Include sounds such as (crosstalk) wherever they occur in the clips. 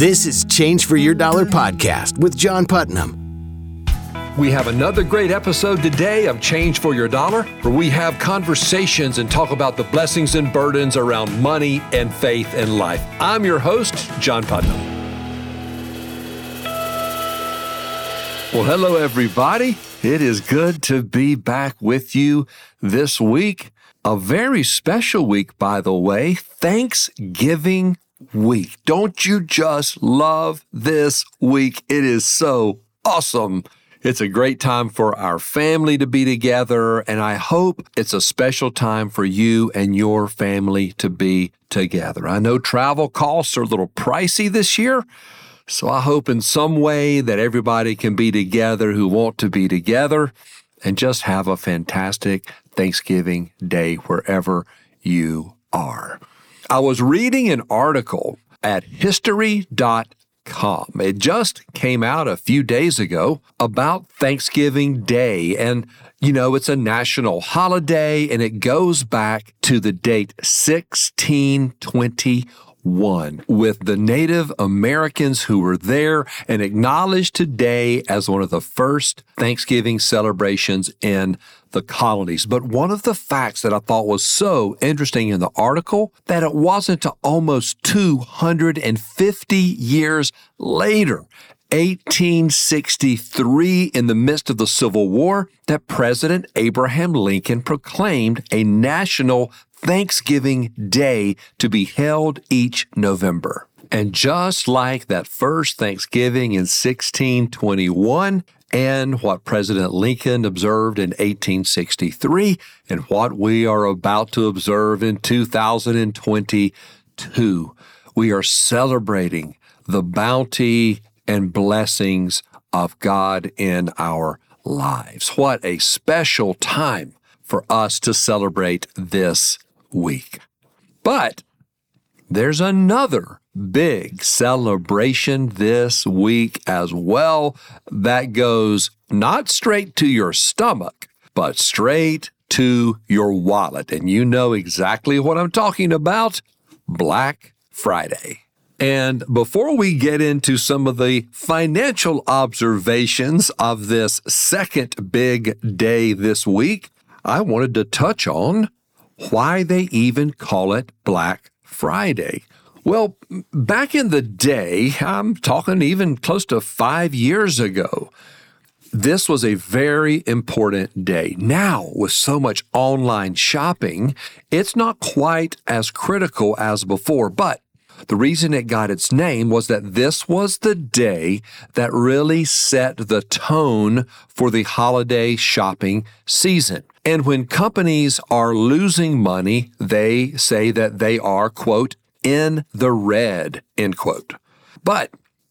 This is Change for Your Dollar podcast with John Putnam. We have another great episode today of Change for Your Dollar, where we have conversations and talk about the blessings and burdens around money and faith and life. I'm your host, John Putnam. Well, hello, everybody. It is good to be back with you this week. A very special week, by the way, Thanksgiving week. Don't you just love this week? It is so awesome. It's a great time for our family to be together, and I hope it's a special time for you and your family to be together. I know travel costs are a little pricey this year, so I hope in some way that everybody can be together who want to be together and just have a fantastic Thanksgiving day wherever you are. I was reading an article at history.com. It just came out a few days ago about Thanksgiving Day. And, you know, it's a national holiday and it goes back to the date 1621 one with the Native Americans who were there and acknowledged today as one of the first Thanksgiving celebrations in the colonies. But one of the facts that I thought was so interesting in the article that it wasn't almost 250 years later 1863, in the midst of the Civil War, that President Abraham Lincoln proclaimed a national Thanksgiving Day to be held each November. And just like that first Thanksgiving in 1621, and what President Lincoln observed in 1863, and what we are about to observe in 2022, we are celebrating the bounty and blessings of God in our lives. What a special time for us to celebrate this week. But there's another big celebration this week as well that goes not straight to your stomach, but straight to your wallet. And you know exactly what I'm talking about Black Friday. And before we get into some of the financial observations of this second big day this week, I wanted to touch on why they even call it Black Friday. Well, back in the day, I'm talking even close to five years ago, this was a very important day. Now, with so much online shopping, it's not quite as critical as before, but the reason it got its name was that this was the day that really set the tone for the holiday shopping season. And when companies are losing money, they say that they are, quote, in the red, end quote. But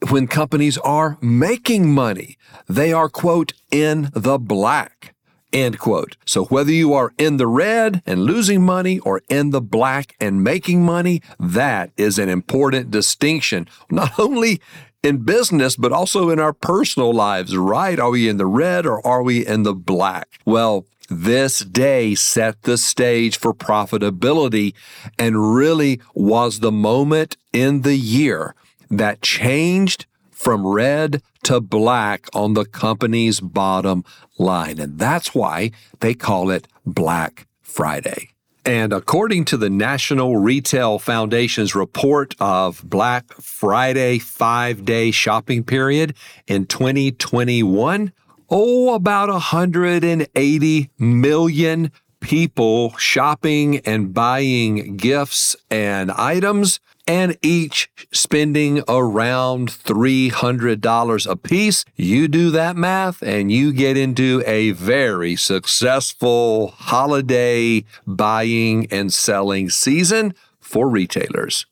when companies are making money, they are, quote, in the black. End quote. So whether you are in the red and losing money or in the black and making money, that is an important distinction, not only in business, but also in our personal lives, right? Are we in the red or are we in the black? Well, this day set the stage for profitability and really was the moment in the year that changed from red to black on the company's bottom line. And that's why they call it Black Friday. And according to the National Retail Foundation's report of Black Friday five day shopping period in 2021, oh, about 180 million people shopping and buying gifts and items and each spending around $300 a piece. You do that math and you get into a very successful holiday buying and selling season for retailers.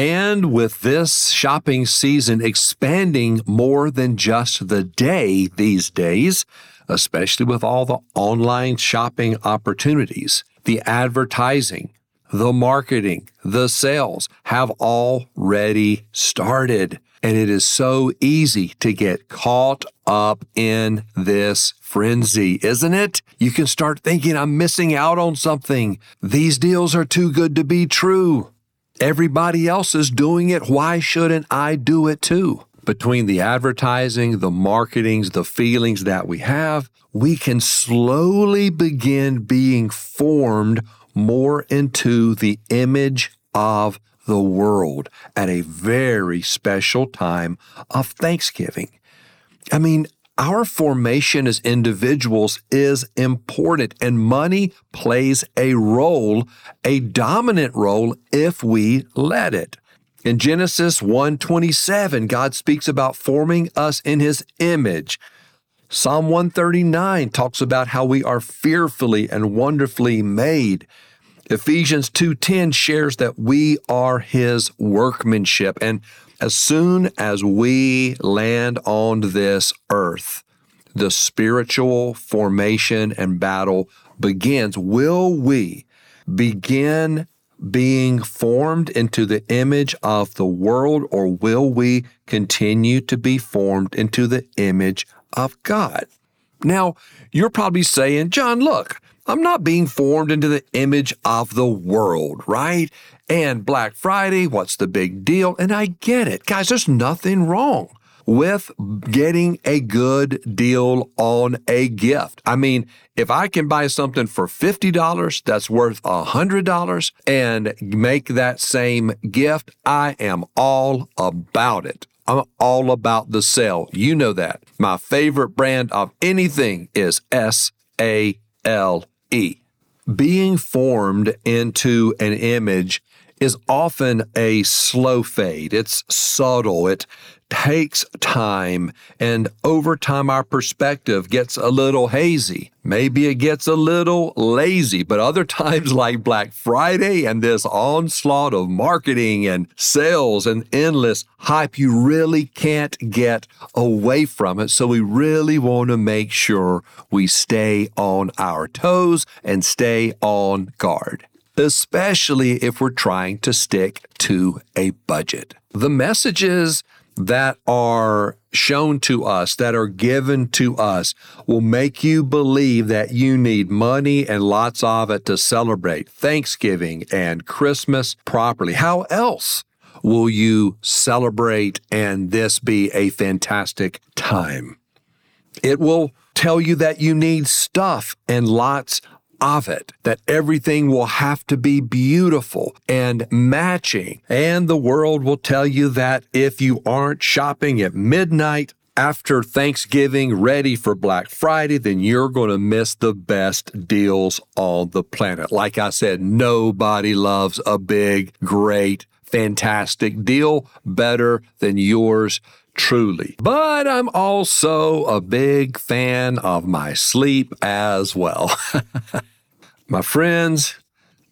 And with this shopping season expanding more than just the day these days, especially with all the online shopping opportunities, the advertising, the marketing, the sales have already started. And it is so easy to get caught up in this frenzy, isn't it? You can start thinking, I'm missing out on something. These deals are too good to be true. Everybody else is doing it. Why shouldn't I do it too? Between the advertising, the marketings, the feelings that we have, we can slowly begin being formed more into the image of the world at a very special time of Thanksgiving. I mean, our formation as individuals is important and money plays a role, a dominant role if we let it. In Genesis 1:27, God speaks about forming us in his image. Psalm 139 talks about how we are fearfully and wonderfully made. Ephesians 2:10 shares that we are his workmanship and as soon as we land on this earth, the spiritual formation and battle begins. Will we begin being formed into the image of the world, or will we continue to be formed into the image of God? Now, you're probably saying, John, look, I'm not being formed into the image of the world, right? And Black Friday, what's the big deal? And I get it. Guys, there's nothing wrong with getting a good deal on a gift. I mean, if I can buy something for $50 that's worth $100 and make that same gift, I am all about it. I'm all about the sale. You know that. My favorite brand of anything is S A L E. Being formed into an image is often a slow fade. It's subtle. It takes time, and over time, our perspective gets a little hazy. Maybe it gets a little lazy, but other (laughs) times, like Black Friday and this onslaught of marketing and sales and endless hype, you really can't get away from it. So, we really want to make sure we stay on our toes and stay on guard especially if we're trying to stick to a budget. The messages that are shown to us, that are given to us, will make you believe that you need money and lots of it to celebrate Thanksgiving and Christmas properly. How else will you celebrate and this be a fantastic time? It will tell you that you need stuff and lots of it, that everything will have to be beautiful and matching. And the world will tell you that if you aren't shopping at midnight, after Thanksgiving, ready for Black Friday, then you're going to miss the best deals on the planet. Like I said, nobody loves a big, great, fantastic deal better than yours truly. But I'm also a big fan of my sleep as well. (laughs) my friends,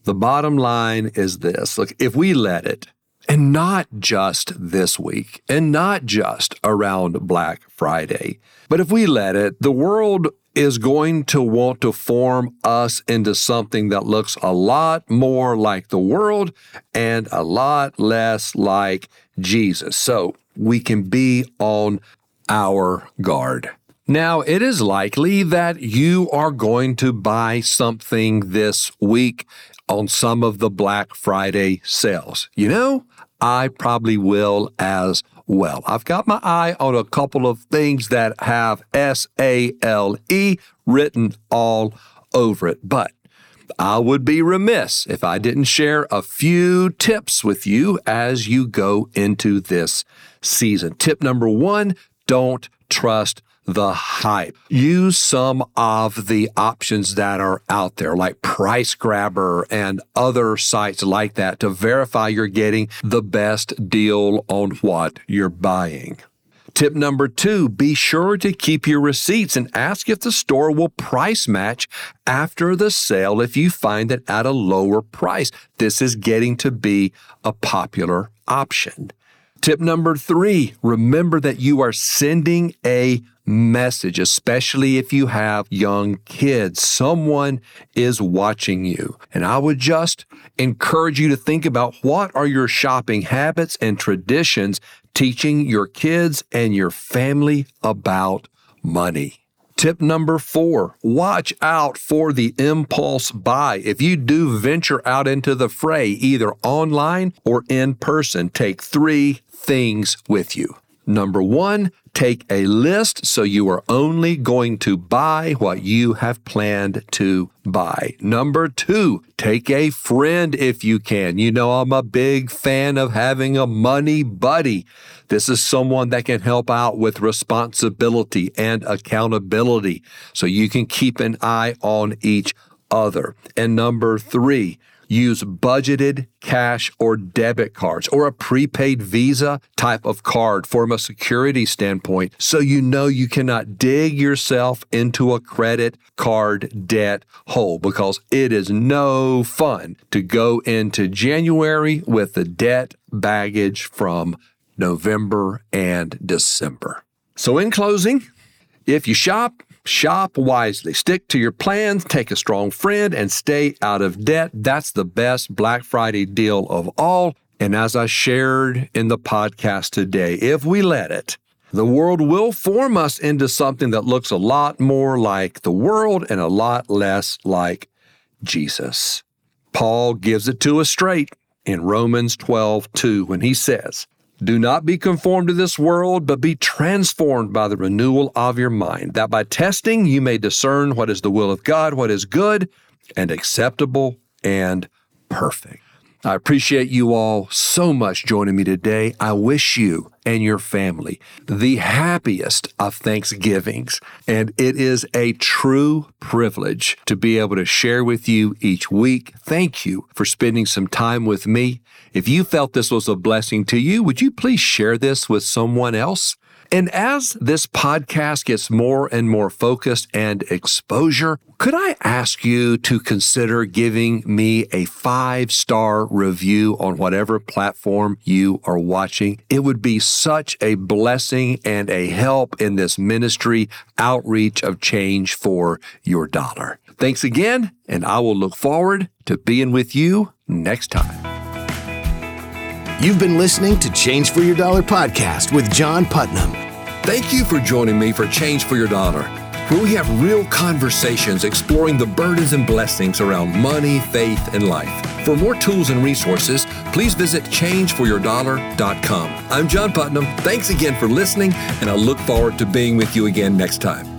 the bottom line is this look, if we let it, and not just this week, and not just around Black Friday, but if we let it, the world is going to want to form us into something that looks a lot more like the world and a lot less like Jesus. So we can be on our guard. Now, it is likely that you are going to buy something this week on some of the Black Friday sales. You know, I probably will as well. I've got my eye on a couple of things that have S A L E written all over it, but I would be remiss if I didn't share a few tips with you as you go into this season. Tip number one don't trust the hype. Use some of the options that are out there, like Price Grabber and other sites like that, to verify you're getting the best deal on what you're buying. Tip number two, be sure to keep your receipts and ask if the store will price match after the sale if you find it at a lower price. This is getting to be a popular option. Tip number three, remember that you are sending a message, especially if you have young kids. Someone is watching you. And I would just encourage you to think about what are your shopping habits and traditions teaching your kids and your family about money. Tip number four, watch out for the impulse buy. If you do venture out into the fray, either online or in person, take three things with you. Number one, take a list so you are only going to buy what you have planned to buy. Number two, take a friend if you can. You know, I'm a big fan of having a money buddy. This is someone that can help out with responsibility and accountability so you can keep an eye on each other. And number three, use budgeted cash or debit cards or a prepaid Visa type of card from a security standpoint so you know you cannot dig yourself into a credit card debt hole because it is no fun to go into January with the debt baggage from November and December. So, in closing, if you shop, Shop wisely. Stick to your plans, take a strong friend, and stay out of debt. That's the best Black Friday deal of all. And as I shared in the podcast today, if we let it, the world will form us into something that looks a lot more like the world and a lot less like Jesus. Paul gives it to us straight in Romans 12, 2, when he says, do not be conformed to this world, but be transformed by the renewal of your mind, that by testing you may discern what is the will of God, what is good and acceptable and perfect. I appreciate you all so much joining me today. I wish you and your family the happiest of Thanksgivings. And it is a true privilege to be able to share with you each week. Thank you for spending some time with me. If you felt this was a blessing to you, would you please share this with someone else? And as this podcast gets more and more focused and exposure, could I ask you to consider giving me a five star review on whatever platform you are watching? It would be such a blessing and a help in this ministry outreach of change for your dollar. Thanks again, and I will look forward to being with you next time. You've been listening to Change for Your Dollar podcast with John Putnam. Thank you for joining me for Change for Your Dollar, where we have real conversations exploring the burdens and blessings around money, faith, and life. For more tools and resources, please visit changeforyourdollar.com. I'm John Putnam. Thanks again for listening, and I look forward to being with you again next time.